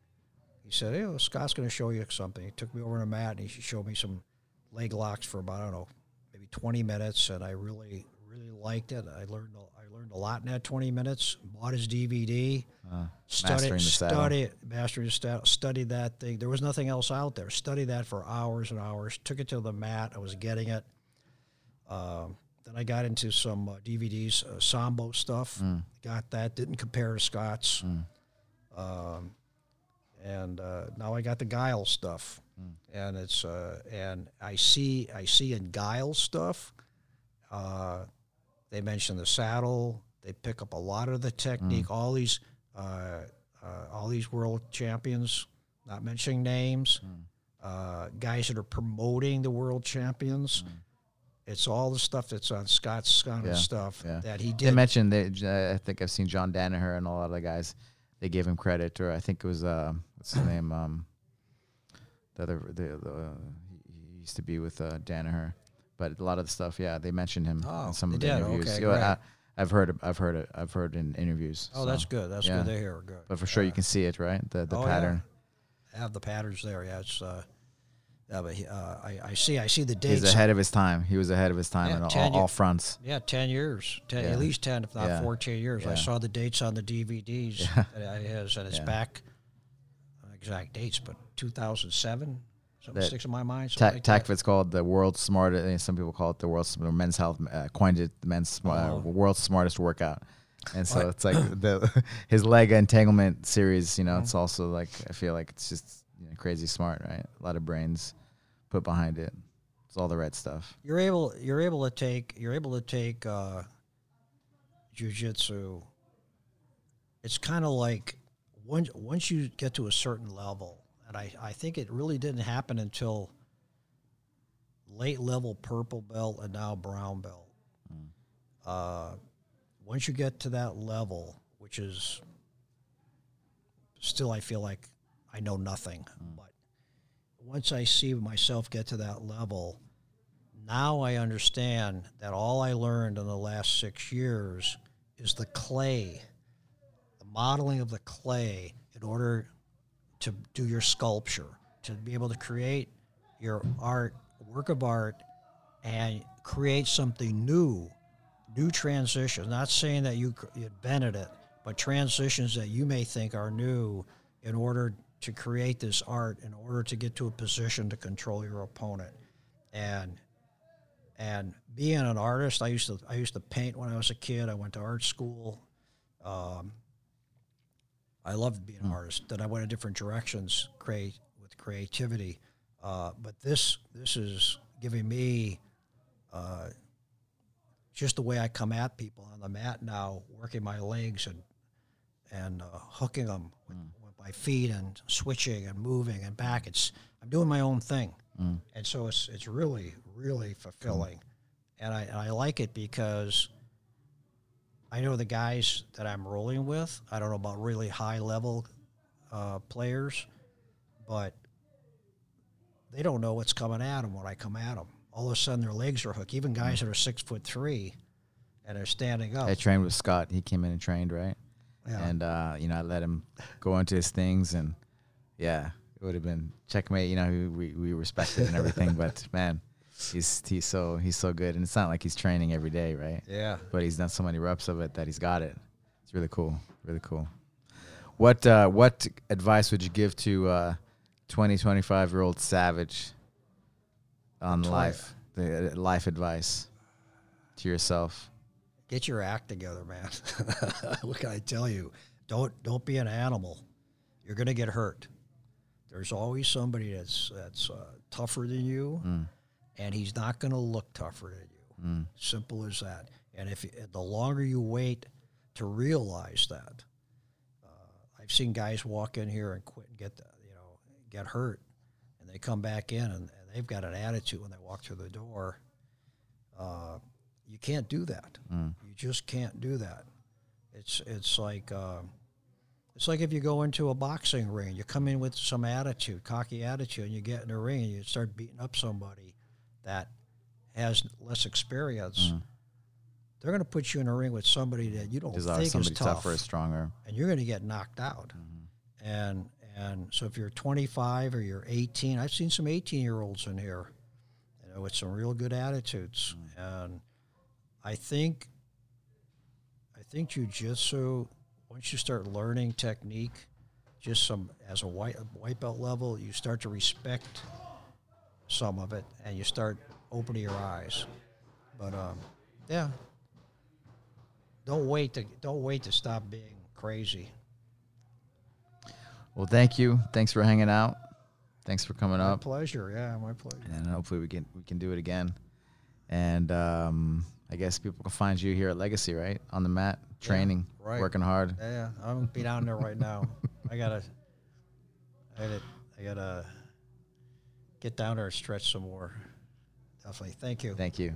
he said, "Hey, well, Scott's going to show you something." He took me over to mat, and he showed me some leg locks for about I don't know, maybe 20 minutes, and I really, really liked it. I learned, a- I learned a lot in that 20 minutes. Bought his DVD. Uh, Study, Mastering the Saddle. study, mastering the saddle. Studied that thing. There was nothing else out there. Study that for hours and hours. Took it to the mat. I was getting it. Um, then I got into some uh, DVDs, uh, Sambo stuff. Mm. Got that. Didn't compare to Scott's. Um, and uh, now I got the Giles stuff, Mm. and it's uh, and I see I see in Giles stuff. Uh, they mention the saddle. They pick up a lot of the technique. All these uh, uh, all these world champions, not mentioning names, uh, guys that are promoting the world champions. It's all the stuff that's on Scott's Scott Yeah, stuff yeah. that he They did. mentioned that uh, I think I've seen John Danaher and a lot of the guys. They gave him credit, or I think it was uh, what's his name? Um, the other the, the he he used to be with uh, Danaher, but a lot of the stuff, yeah, they mentioned him Oh, in some of the did? interviews. Okay, great. I, I've heard, it- I've heard it, I've heard in interviews. oh, so- that's good. That's yeah. good to hear. Good. But for sure, you Uh, can see it, right? The the oh, yeah. pattern. have the patterns there. Yeah, it's. Uh, yeah, but he- uh, I, I see. I see the dates. He's ahead of his time. He was ahead of his time Yeah, on all, 10 all fronts. Yeah, ten years, 10, Yeah. at least ten, if not Yeah. fourteen years. I saw the dates on the DVDs Yeah. that it has, and it's back. Exact dates, but two thousand seven. Something sticks in my mind. Ta- like. TACFIT's called the world's smartest. eh, Some people call it the world's men's health. Uh, coined it the men's uh, Oh. world's smartest workout. And so it's like the his leg entanglement series. You know, Mm-hmm. it's also like I feel like it's just you know, crazy smart, right? A lot of brains put behind it. It's all the right stuff. You're able. You're able to take. You're able to take uh, jujitsu. It's kind of like once once you get to a certain level, and I I think it really didn't happen until late level purple belt and now brown belt. Uh, once you get to that level, which is still, I feel like I know nothing, but once I see myself get to that level, now I understand that all I learned in the last six years is the clay, the modeling of the clay in order to do your sculpture, to be able to create your art, work of art, and create something new, new transitions. Not saying that you, invented it, but transitions that you may think are new in order to create this art, in order to get to a position to control your opponent. And and being an artist, I used to I used to paint when I was a kid. I went to art school. Um, I loved being an artist. Then I went in different directions, create with creativity. Uh, but this this is giving me uh, just the way I come at people on the mat now, working my legs and and uh, hooking them with, with my feet and switching and moving and back. It's I'm doing my own thing, and so it's it's really really fulfilling, and I and I like it because I know the guys that I'm rolling with. I don't know about really high level uh, players, but they don't know what's coming at them when I come at them. All of a sudden, their legs are hooked. Even guys that are six foot three and are standing up. I trained with Scott. He came in and trained, right? Yeah. And uh, you know, I let him go into his things, and yeah, it would have been checkmate. You know, we we respected and everything, but man, he's he's so he's so good, and it's not like he's training every day, right? yeah. But he's done so many reps of it that he's got it. It's really cool, really cool. What uh, what advice would you give to uh, 20, 25 year old Savage on Twenty- life? The uh, life advice to yourself. Get your act together, man. what can I tell you? Don't don't be an animal. You're gonna get hurt. There's always somebody that's that's uh, tougher than you, and he's not gonna look tougher than you. Simple as that. And if the longer you wait to realize that, uh, I've seen guys walk in here and quit and get the, you know get hurt, and they come back in and, and they've got an attitude when they walk through the door. Uh, you can't do that. You just can't do that. It's it's like um, it's like if you go into a boxing ring, you come in with some attitude, cocky attitude, and you get in the ring and you start beating up somebody that has less experience. Mm. They're going to put you in a ring with somebody that you don't Desire think is tough, tougher, stronger. and you're going to get knocked out. Mm-hmm. And and so if you're 25 or you're 18, I've seen some 18 year olds in here, you know, with some real good attitudes. Mm. And I think I think jujitsu, once you start learning technique, just some as a white white belt level, you start to respect some of it, and you start opening your eyes. But um, yeah, don't wait to don't wait to stop being crazy. Well, thank you. Thanks for hanging out. Thanks for coming up. My up. pleasure. Yeah, my pleasure. and hopefully we can we can do it again. And um, I guess people can find you here at Legacy, right? On the mat, training, right. working hard. Yeah, yeah, I'm gonna be down there right now. I gotta, I gotta, I gotta get down there and stretch some more. Definitely. Thank you. Thank you.